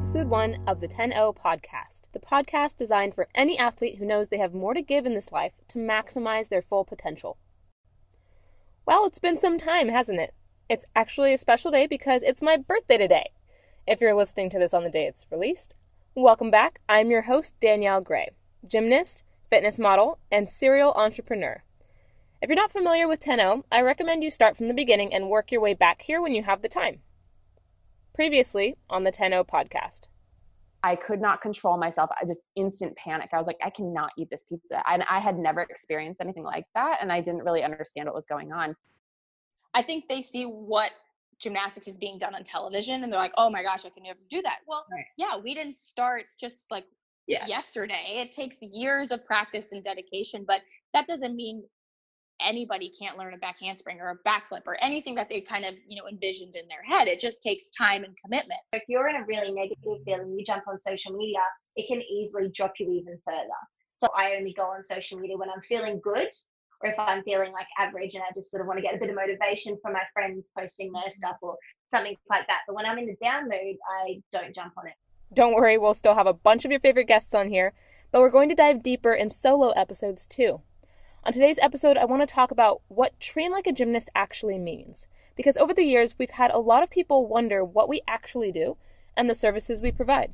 episode one of the 10 0 podcast, the podcast designed for any athlete who knows they have more to give in this life to maximize their full potential. Well, it's been some time, hasn't it? It's actually a special day because it's my birthday today. If you're listening to this on the day it's released, welcome back. I'm your host, Danielle Gray, gymnast, fitness model, and serial entrepreneur. If you're not familiar with 10 0, I recommend you start from the beginning and work your way back here when you have the time. Previously on the 10 0 podcast. I could not control myself. I just instant panic. I was like, I cannot eat this pizza. And I had never experienced anything like that. And I didn't really understand what was going on. I think they see what gymnastics is being done on television and they're like, oh my gosh, I can never do that. Well, right. yeah, we didn't start just like yeah. yesterday. It takes years of practice and dedication, but that doesn't mean anybody can't learn a back handspring or a backflip or anything that they kind of you know envisioned in their head. It just takes time and commitment. If you're in a really negative feeling you jump on social media it can easily drop you even further. So i only go on social media when i'm feeling good or if i'm feeling like average and i just sort of want to get a bit of motivation from my friends posting their mm-hmm. stuff or something like that. But when i'm in the down mood i don't jump on it. Don't worry we'll still have a bunch of your favorite guests on here but we're going to dive deeper in solo episodes too on today's episode, I want to talk about what train like a gymnast actually means. Because over the years, we've had a lot of people wonder what we actually do and the services we provide.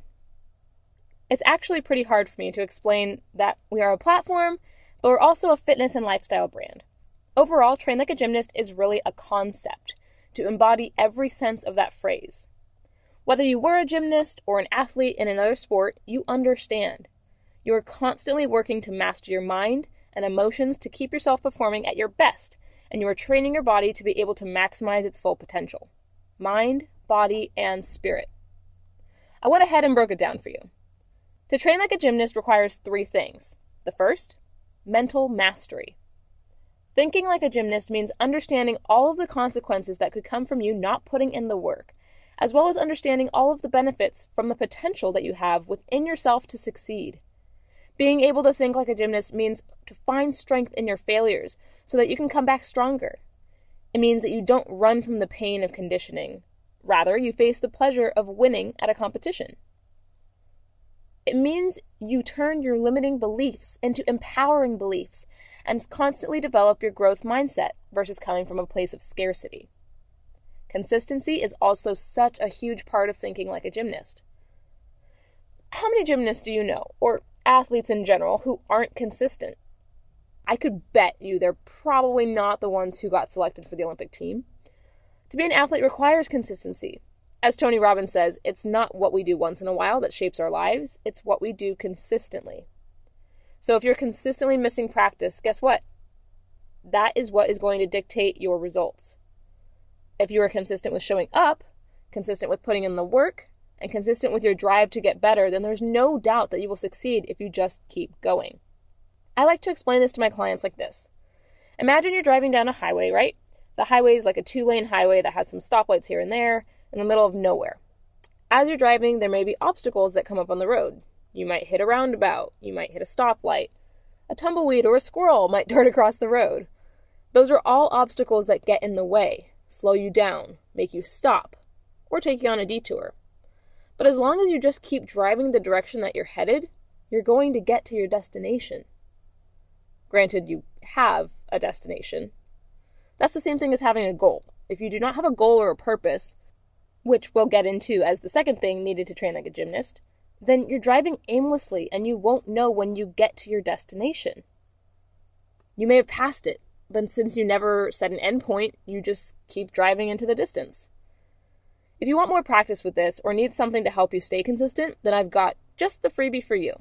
It's actually pretty hard for me to explain that we are a platform, but we're also a fitness and lifestyle brand. Overall, Train Like a Gymnast is really a concept to embody every sense of that phrase. Whether you were a gymnast or an athlete in another sport, you understand. You are constantly working to master your mind and emotions to keep yourself performing at your best, and you are training your body to be able to maximize its full potential mind, body, and spirit. I went ahead and broke it down for you. To train like a gymnast requires three things. The first, mental mastery. Thinking like a gymnast means understanding all of the consequences that could come from you not putting in the work, as well as understanding all of the benefits from the potential that you have within yourself to succeed. Being able to think like a gymnast means to find strength in your failures so that you can come back stronger. It means that you don't run from the pain of conditioning. Rather, you face the pleasure of winning at a competition. It means you turn your limiting beliefs into empowering beliefs and constantly develop your growth mindset versus coming from a place of scarcity. Consistency is also such a huge part of thinking like a gymnast. How many gymnasts do you know, or athletes in general who aren't consistent. I could bet you they're probably not the ones who got selected for the Olympic team. To be an athlete requires consistency. As Tony Robbins says, it's not what we do once in a while that shapes our lives, it's what we do consistently. So if you're consistently missing practice, guess what? That is what is going to dictate your results. If you are consistent with showing up, consistent with putting in the work, and consistent with your drive to get better, then there's no doubt that you will succeed if you just keep going. I like to explain this to my clients like this Imagine you're driving down a highway, right? The highway is like a two lane highway that has some stoplights here and there in the middle of nowhere. As you're driving, there may be obstacles that come up on the road. You might hit a roundabout, you might hit a stoplight, a tumbleweed or a squirrel might dart across the road. Those are all obstacles that get in the way, slow you down, make you stop, or take you on a detour. But as long as you just keep driving the direction that you're headed, you're going to get to your destination. Granted, you have a destination. That's the same thing as having a goal. If you do not have a goal or a purpose, which we'll get into as the second thing needed to train like a gymnast, then you're driving aimlessly and you won't know when you get to your destination. You may have passed it, but since you never set an endpoint, you just keep driving into the distance. If you want more practice with this or need something to help you stay consistent, then I've got just the freebie for you.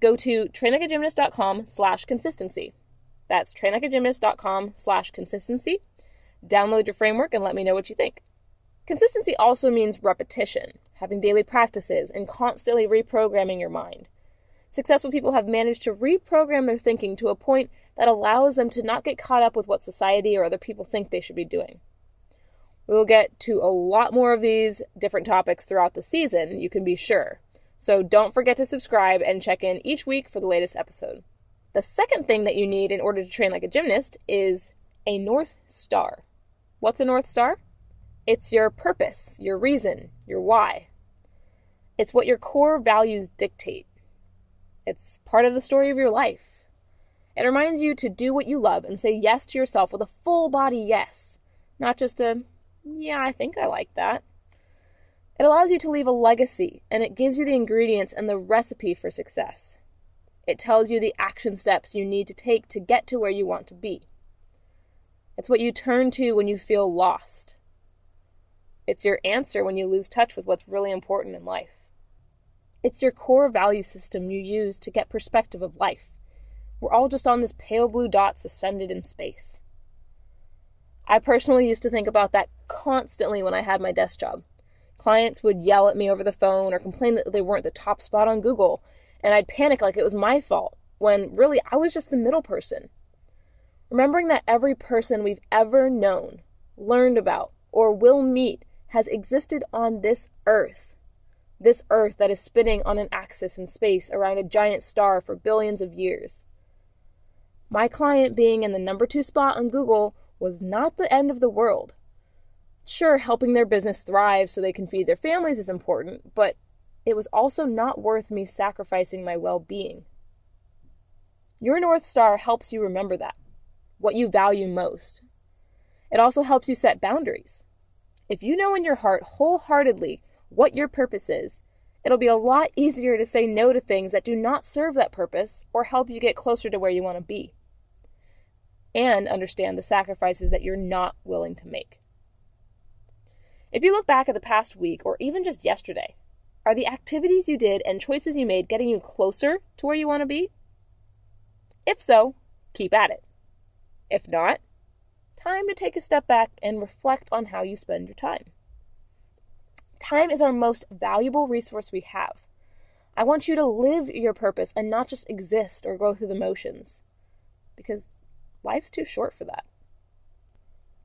Go to trainlikeagymnast.com slash consistency. That's trainlikeagymnast.com slash consistency. Download your framework and let me know what you think. Consistency also means repetition, having daily practices, and constantly reprogramming your mind. Successful people have managed to reprogram their thinking to a point that allows them to not get caught up with what society or other people think they should be doing. We will get to a lot more of these different topics throughout the season, you can be sure. So don't forget to subscribe and check in each week for the latest episode. The second thing that you need in order to train like a gymnast is a North Star. What's a North Star? It's your purpose, your reason, your why. It's what your core values dictate. It's part of the story of your life. It reminds you to do what you love and say yes to yourself with a full body yes, not just a, yeah, I think I like that. It allows you to leave a legacy and it gives you the ingredients and the recipe for success. It tells you the action steps you need to take to get to where you want to be. It's what you turn to when you feel lost. It's your answer when you lose touch with what's really important in life. It's your core value system you use to get perspective of life. We're all just on this pale blue dot suspended in space. I personally used to think about that constantly when I had my desk job. Clients would yell at me over the phone or complain that they weren't the top spot on Google, and I'd panic like it was my fault, when really I was just the middle person. Remembering that every person we've ever known, learned about, or will meet has existed on this earth. This earth that is spinning on an axis in space around a giant star for billions of years. My client being in the number two spot on Google was not the end of the world. Sure, helping their business thrive so they can feed their families is important, but it was also not worth me sacrificing my well being. Your North Star helps you remember that, what you value most. It also helps you set boundaries. If you know in your heart wholeheartedly what your purpose is, it'll be a lot easier to say no to things that do not serve that purpose or help you get closer to where you want to be. And understand the sacrifices that you're not willing to make. If you look back at the past week or even just yesterday, are the activities you did and choices you made getting you closer to where you want to be? If so, keep at it. If not, time to take a step back and reflect on how you spend your time. Time is our most valuable resource we have. I want you to live your purpose and not just exist or go through the motions. Because life's too short for that.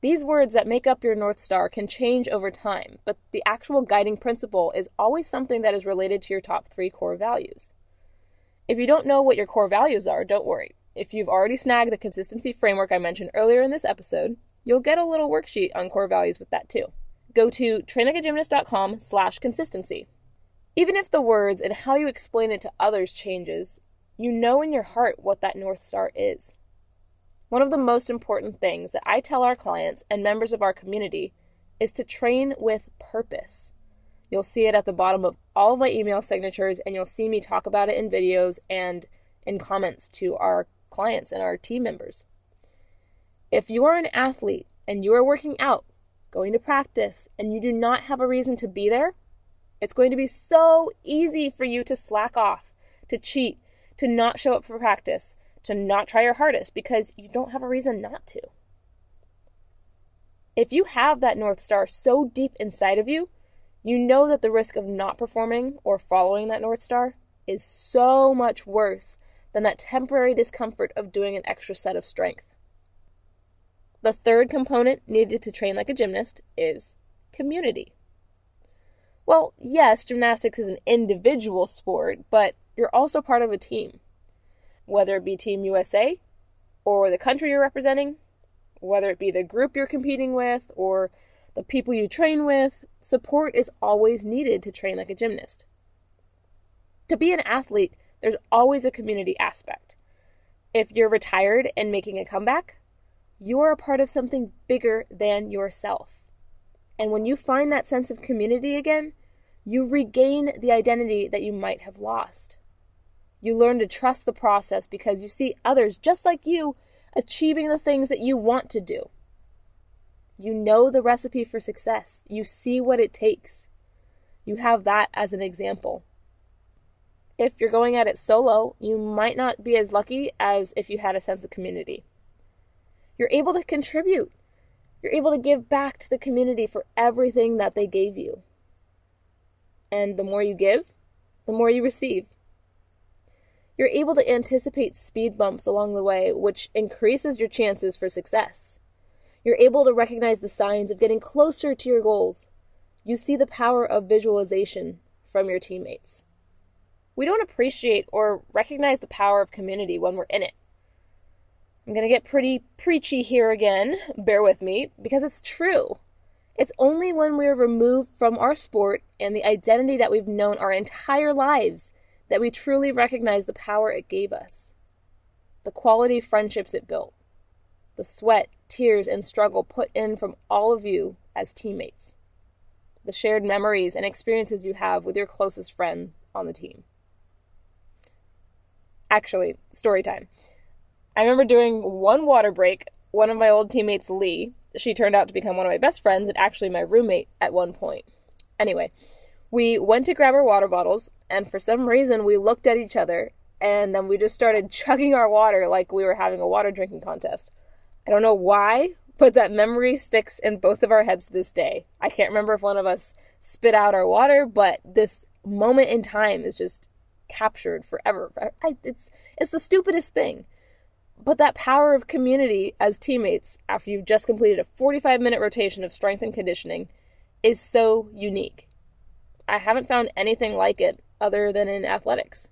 These words that make up your North Star can change over time, but the actual guiding principle is always something that is related to your top three core values. If you don't know what your core values are, don't worry. If you've already snagged the consistency framework I mentioned earlier in this episode, you'll get a little worksheet on core values with that too. Go to trainlikeagymnast.com slash consistency. Even if the words and how you explain it to others changes, you know in your heart what that North Star is. One of the most important things that I tell our clients and members of our community is to train with purpose. You'll see it at the bottom of all of my email signatures, and you'll see me talk about it in videos and in comments to our clients and our team members. If you are an athlete and you are working out, going to practice, and you do not have a reason to be there, it's going to be so easy for you to slack off, to cheat, to not show up for practice, to not try your hardest because you don't have a reason not to. If you have that North Star so deep inside of you, you know that the risk of not performing or following that North Star is so much worse than that temporary discomfort of doing an extra set of strength. The third component needed to train like a gymnast is community. Well, yes, gymnastics is an individual sport, but you're also part of a team whether it be Team USA or the country you're representing, whether it be the group you're competing with or the people you train with, support is always needed to train like a gymnast. To be an athlete, there's always a community aspect. If you're retired and making a comeback, you're a part of something bigger than yourself. And when you find that sense of community again, you regain the identity that you might have lost. You learn to trust the process because you see others just like you achieving the things that you want to do. You know the recipe for success. You see what it takes. You have that as an example. If you're going at it solo, you might not be as lucky as if you had a sense of community. You're able to contribute. You're able to give back to the community for everything that they gave you. And the more you give, the more you receive. You're able to anticipate speed bumps along the way, which increases your chances for success. You're able to recognize the signs of getting closer to your goals. You see the power of visualization from your teammates. We don't appreciate or recognize the power of community when we're in it. I'm going to get pretty preachy here again, bear with me, because it's true. It's only when we're removed from our sport and the identity that we've known our entire lives that we truly recognize the power it gave us, the quality friendships it built, the sweat, tears, and struggle put in from all of you as teammates, the shared memories and experiences you have with your closest friend on the team. Actually, story time. I remember doing one water break, one of my old teammates, Lee, she turned out to become one of my best friends and actually my roommate at one point. Anyway, we went to grab our water bottles, and for some reason, we looked at each other and then we just started chugging our water like we were having a water drinking contest. I don't know why, but that memory sticks in both of our heads this day. I can't remember if one of us spit out our water, but this moment in time is just captured forever. I, it's it's the stupidest thing. But that power of community as teammates after you've just completed a 45 minute rotation of strength and conditioning is so unique. I haven't found anything like it other than in athletics.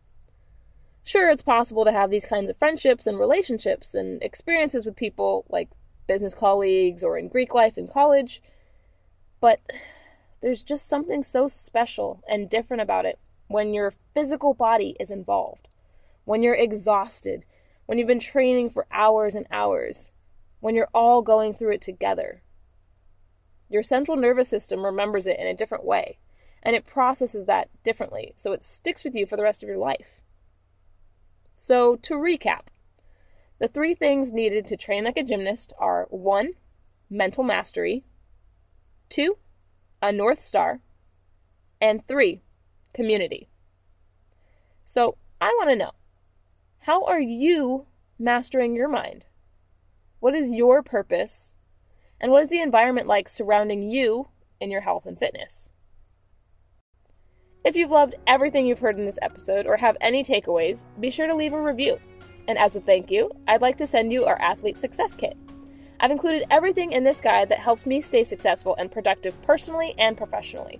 Sure, it's possible to have these kinds of friendships and relationships and experiences with people like business colleagues or in Greek life in college, but there's just something so special and different about it when your physical body is involved, when you're exhausted, when you've been training for hours and hours, when you're all going through it together. Your central nervous system remembers it in a different way, and it processes that differently, so it sticks with you for the rest of your life. So, to recap, the three things needed to train like a gymnast are one, mental mastery, two, a North Star, and three, community. So, I want to know how are you mastering your mind? What is your purpose? And what is the environment like surrounding you in your health and fitness? If you've loved everything you've heard in this episode or have any takeaways, be sure to leave a review. And as a thank you, I'd like to send you our Athlete Success Kit. I've included everything in this guide that helps me stay successful and productive personally and professionally.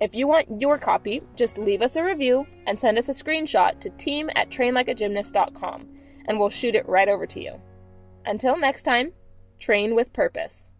If you want your copy, just leave us a review and send us a screenshot to team at trainlikeagymnast.com and we'll shoot it right over to you. Until next time, train with purpose.